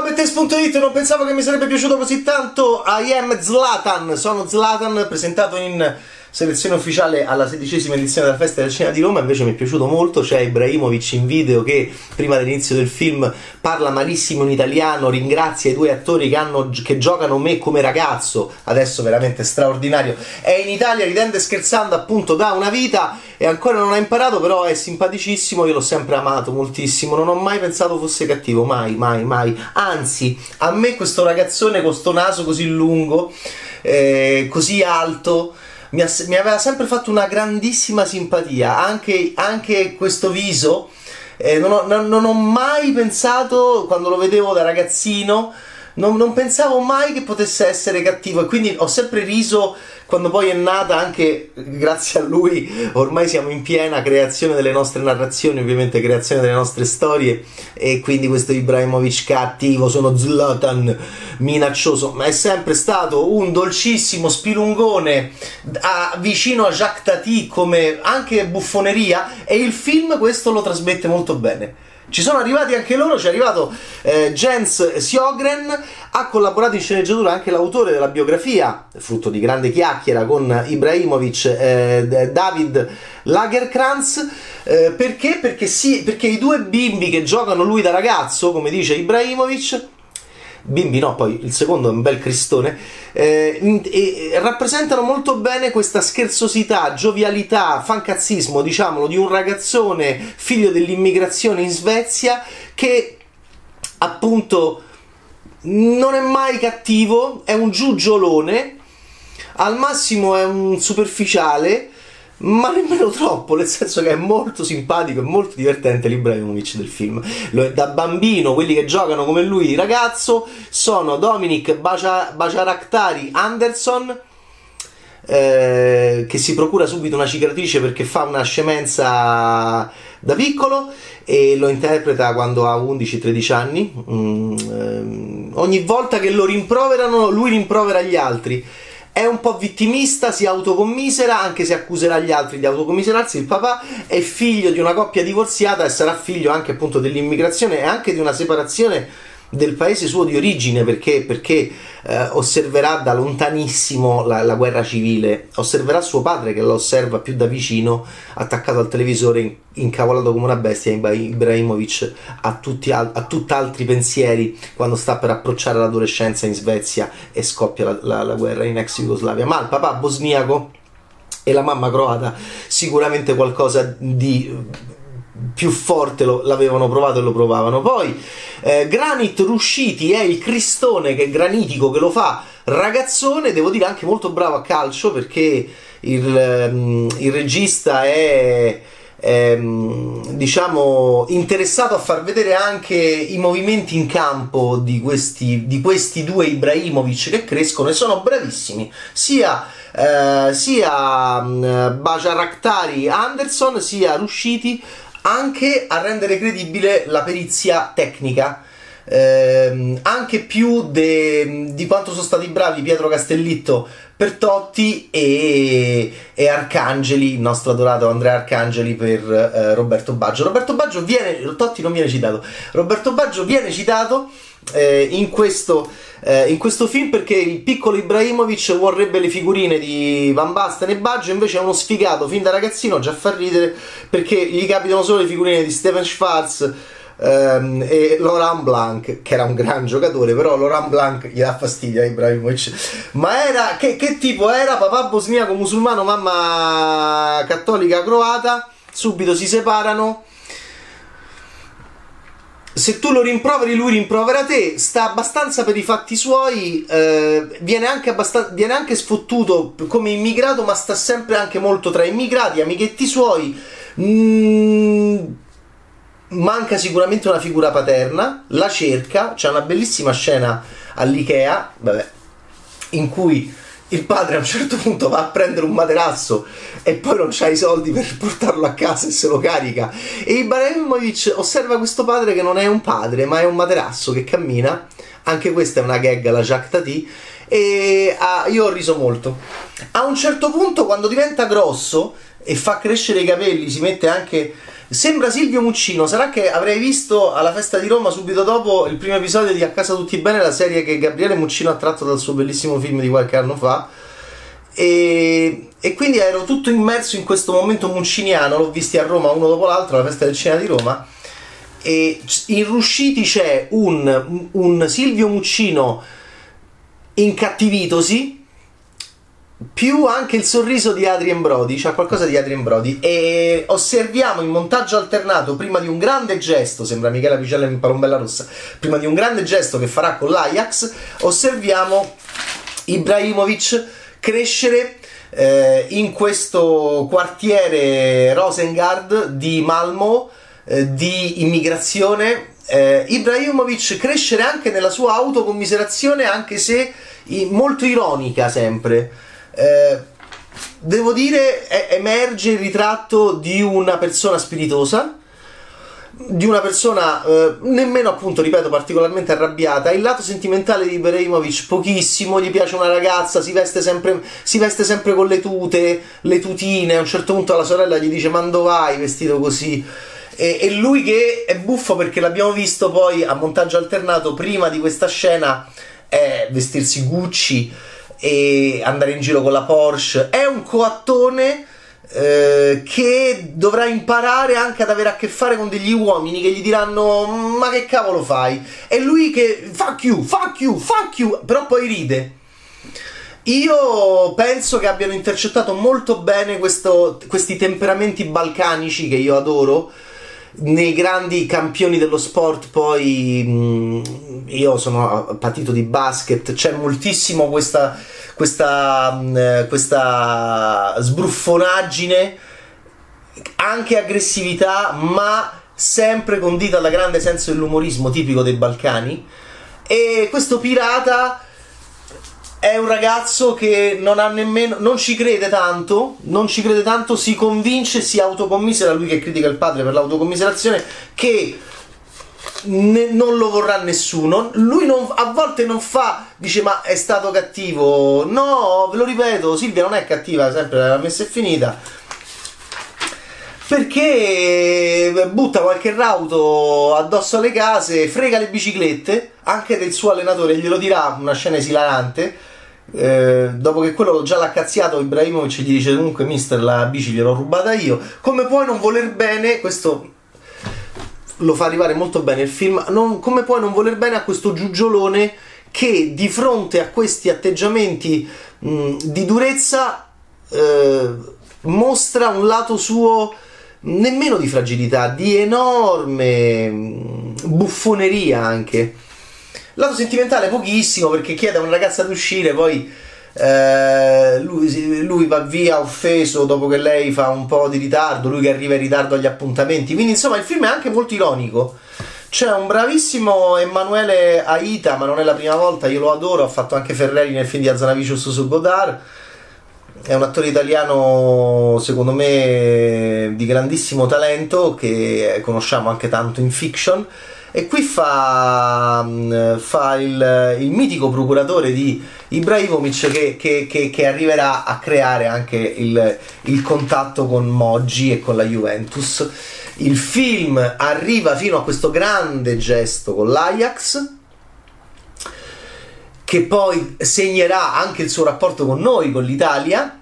Ciao Bettes.it, non pensavo che mi sarebbe piaciuto così tanto. I am Zlatan, sono Zlatan, presentato in selezione ufficiale alla sedicesima edizione della Festa del Cinema di Roma, invece mi è piaciuto molto, c'è Ibrahimovic in video che prima dell'inizio del film parla malissimo in italiano, ringrazia i due attori che, hanno, che giocano me come ragazzo, adesso veramente straordinario, è in Italia ridende scherzando appunto da una vita e ancora non ha imparato, però è simpaticissimo, io l'ho sempre amato moltissimo, non ho mai pensato fosse cattivo, mai, mai, mai, anzi a me questo ragazzone con sto naso così lungo, eh, così alto, mi, ha, mi, aveva sempre fatto una grandissima simpatia, anche, anche questo viso. Eh, non, ho, non, non, ho, mai pensato, quando lo vedevo da ragazzino, non, non pensavo mai che potesse essere cattivo e quindi ho sempre riso quando poi è nata anche grazie a lui ormai siamo in piena creazione delle nostre narrazioni ovviamente creazione delle nostre storie e quindi questo Ibrahimovic cattivo sono Zlatan minaccioso ma è sempre stato un dolcissimo spilungone a, vicino a Jacques Tati come anche buffoneria e il film questo lo trasmette molto bene ci sono arrivati anche loro, ci è arrivato eh, Jens Sjogren, ha collaborato in sceneggiatura anche l'autore della biografia, frutto di grande chiacchiera con Ibrahimovic, eh, David Lagerkrantz, eh, perché? Perché, sì, perché i due bimbi che giocano lui da ragazzo, come dice Ibrahimovic, bimbi no, poi il secondo è un bel cristone, eh, e rappresentano molto bene questa scherzosità, giovialità, fancazzismo, diciamolo, di un ragazzone figlio dell'immigrazione in Svezia che appunto non è mai cattivo, è un giugiolone, al massimo è un superficiale, ma nemmeno troppo, nel senso che è molto simpatico e molto divertente l'Ibrahimovic del film. Da bambino, quelli che giocano come lui, ragazzo, sono Dominic Baciaraktari Anderson, eh, che si procura subito una cicatrice perché fa una scemenza da piccolo e lo interpreta quando ha 11-13 anni. Mm, ehm, ogni volta che lo rimproverano, lui rimprovera gli altri è un po' vittimista, si autocommisera, anche se accuserà gli altri di autocommiserarsi. Il papà è figlio di una coppia divorziata e sarà figlio anche appunto dell'immigrazione e anche di una separazione del paese suo di origine perché, perché eh, osserverà da lontanissimo la, la, guerra civile, osserverà suo padre che lo osserva più da vicino, attaccato al televisore, incavolato come una bestia. Ibrahimovic ha, tutti, ha, ha tutt'altri pensieri quando sta per approcciare l'adolescenza in Svezia e scoppia la, la, la guerra in ex Jugoslavia. Ma il papà bosniaco e la mamma croata sicuramente qualcosa di più forte lo, l'avevano provato e lo provavano. Poi eh, Granit Rusciti è il cristone che granitico che lo fa ragazzone, devo dire anche molto bravo a calcio perché il, um, il regista è ehm, diciamo interessato a far vedere anche i movimenti in campo di questi, di questi due Ibrahimovic che crescono e sono bravissimi sia eh, sia um, Bajarakhtari Anderson sia Rusciti anche a rendere credibile la perizia tecnica. Eh, anche più de, di quanto sono stati bravi Pietro Castellitto per Totti e, e Arcangeli, il nostro adorato Andrea Arcangeli per eh, Roberto Baggio. Roberto Baggio viene, Totti non viene citato, Roberto Baggio viene citato eh, in, questo, eh, in, questo, film perché il piccolo Ibrahimovic vorrebbe le figurine di Van Basten e Baggio, invece è uno sfigato fin da ragazzino, già fa ridere perché gli capitano solo le figurine di Stephen Schwartz. Um, e Laurent Blanc, che era un gran giocatore, però Laurent Blanc gli dà fastidio a Ibrahimovic. Ma era che, che tipo era? Papà bosniaco musulmano, mamma cattolica croata. Subito si separano se tu lo rimproveri, lui rimprovera te, sta abbastanza per i fatti suoi, eh, viene, anche viene, anche sfottuto come immigrato, ma sta sempre anche molto tra immigrati, amichetti suoi. Mm, manca sicuramente una figura paterna, la cerca, c'è una bellissima scena all'Ikea, vabbè, in cui il padre a un certo punto va a prendere un materasso e poi non c'ha i soldi per portarlo a casa e se lo carica. E Ibrahimovic osserva questo padre che non è un padre, ma è un materasso che cammina. Anche questa è una gag alla Jacques Tati. E ah, io ho riso molto. A un certo punto, quando diventa grosso e fa crescere i capelli, si mette anche Sembra Silvio Muccino, sarà che avrei visto alla festa di Roma subito dopo il primo episodio di A casa tutti bene, la serie che Gabriele Muccino ha tratto dal suo bellissimo film di qualche anno fa. E, e quindi ero tutto immerso in questo momento mucciniano, l'ho visti a Roma uno dopo l'altro alla festa del cinema di Roma. E in Rusciti c'è un, un Silvio Muccino incattivitosi più anche il sorriso di Adrien Brody, c'è qualcosa di Adrien Brody. E osserviamo in montaggio alternato prima di un grande gesto, sembra Michela Picella in Palombella Rossa, prima di un grande gesto che farà con l'Ajax, osserviamo Ibrahimovic crescere eh, in questo quartiere Rosengard di Malmo eh, di immigrazione. Eh, Ibrahimovic crescere anche nella sua autocommiserazione anche se molto ironica sempre eh, devo dire, emerge il ritratto di una persona spiritosa, di una persona eh, nemmeno appunto, ripeto, particolarmente arrabbiata. Il lato sentimentale di Ibrahimovic pochissimo, gli piace una ragazza, si veste sempre, si veste sempre con le tute, le tutine. A un certo punto la sorella gli dice: Ma dove vai vestito così? E, e lui che è buffo perché l'abbiamo visto poi a montaggio alternato prima di questa scena è vestirsi Gucci e andare in giro con la Porsche. È un coattone eh, che dovrà imparare anche ad avere a che fare con degli uomini che gli diranno ma che cavolo fai? E lui che fuck you, fuck you, fuck you, però poi ride. Io penso che abbiano intercettato molto bene questo, questi temperamenti balcanici che io adoro nei grandi campioni dello sport poi mh, io sono patito di basket c'è moltissimo questa, questa, mh, questa sbruffonaggine anche aggressività ma sempre condita da grande senso dell'umorismo tipico dei Balcani. E questo pirata è un ragazzo che non ha nemmeno non ci crede tanto, non ci crede tanto, si convince, si autocommisera, lui che critica il padre per l'autocommiserazione, che ne, non lo vorrà nessuno. Lui non, a volte non fa, dice ma è stato cattivo. No, ve lo ripeto, Silvia non è cattiva, sempre la messa è finita. Perché butta qualche rauto addosso alle case, frega le biciclette, anche del suo allenatore, glielo dirà, una scena esilarante eh, dopo che quello già l'ha cazziato Ibrahimovic gli dice comunque mister la bici gliel'ho rubata io. Come puoi non voler bene questo lo fa arrivare molto bene il film non, come puoi non voler bene a questo giugiolone che di fronte a questi atteggiamenti mh, di durezza eh, mostra un lato suo nemmeno di fragilità di enorme buffoneria anche Lato sentimentale pochissimo perché chiede a una ragazza di uscire, poi eh, lui, lui, va via offeso dopo che lei fa un po' di ritardo, lui che arriva in ritardo agli appuntamenti. Quindi insomma il film è anche molto ironico. C'è un bravissimo Emanuele Aita, ma non è la prima volta, io lo adoro, ha fatto anche Ferreri nel film di Azanavicius su Godard. È un attore italiano, secondo me, di grandissimo talento, che conosciamo anche tanto in fiction e qui fa, mm, fa il, il, mitico procuratore di Ibrahimovic che, che, che, che arriverà a creare anche il, il, contatto con Moggi e con la Juventus. Il film arriva fino a questo grande gesto con l'Ajax che poi segnerà anche il suo rapporto con noi, con l'Italia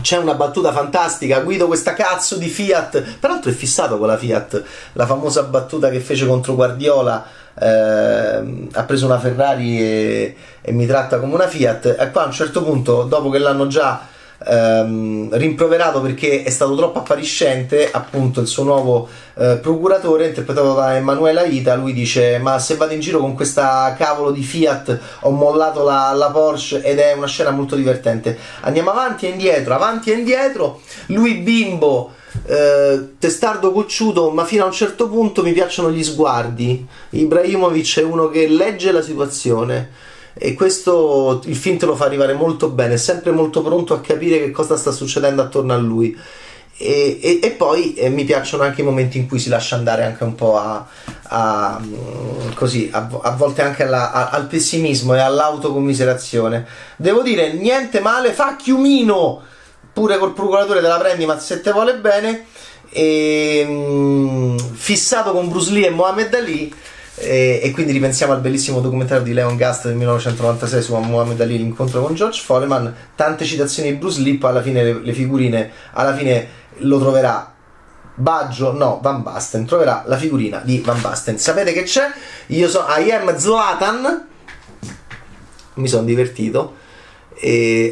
c'è una battuta fantastica, guido questa cazzo di Fiat, peraltro è fissato con la Fiat, la famosa battuta che fece contro Guardiola, eh, ha preso una Ferrari e, e, mi tratta come una Fiat, e qua a un certo punto, dopo che l'hanno già ehm, rimproverato perché è stato troppo appariscente, appunto il suo nuovo eh, procuratore, interpretato da Emanuela Ita, lui dice ma se vado in giro con questa cavolo di Fiat ho mollato la, la Porsche ed è una scena molto divertente. Andiamo avanti e indietro, avanti e indietro, lui bimbo. Eh, testardo cocciuto, ma fino a un certo punto mi piacciono gli sguardi. Ibrahimovic è uno che legge la situazione e questo il film te lo fa arrivare molto bene, sempre molto pronto a capire che cosa sta succedendo attorno a lui. E, e, e poi eh, mi piacciono anche i momenti in cui si lascia andare anche un po' a, a mm, così a, a, volte anche alla, a, al pessimismo e all'autocommiserazione. Devo dire niente male, fa chiumino pure col procuratore della prendi ma se te vuole bene e, mm, fissato con Bruce Lee e Mohamed Ali e, e, quindi ripensiamo al bellissimo documentario di Leon Gast del 1996 su Muhammad Ali l'incontro con George Foreman. Tante citazioni di Bruce Lee alla fine le, le figurine alla fine lo troverà Baggio, no, Van Basten troverà la figurina di Van Basten. Sapete che c'è? io sono I am Zlatan. Mi sono divertito.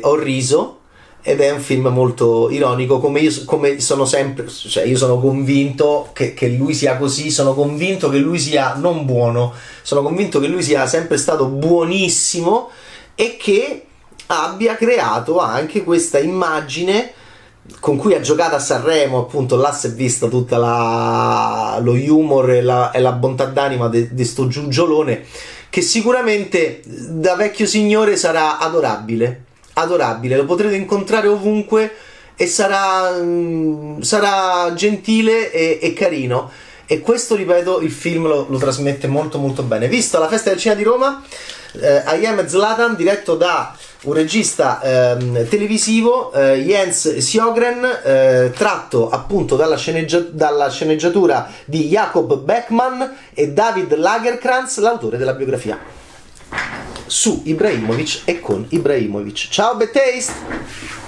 Ho riso ed è un film molto ironico come io come sono sempre cioè io sono convinto che, che, lui sia così sono convinto che lui sia non buono sono convinto che lui sia sempre stato buonissimo e che abbia creato anche questa immagine con cui ha giocato a Sanremo appunto là si è vista tutta la, lo humor e la, e la bontà d'anima di sto giugiolone che sicuramente da vecchio signore sarà adorabile adorabile, lo potrete incontrare ovunque e sarà, mm, sarà gentile e, e, carino. E questo, ripeto, il film lo, lo, trasmette molto molto bene. Visto la festa del cinema di Roma, eh, I Am Zlatan, diretto da un regista eh, televisivo, eh, Jens Sjogren, eh, tratto appunto dalla, sceneggia- dalla, sceneggiatura di Jacob Beckman e David Lagerkrantz, l'autore della biografia su Ibrahimovic e con Ibrahimovic. Ciao Betaste!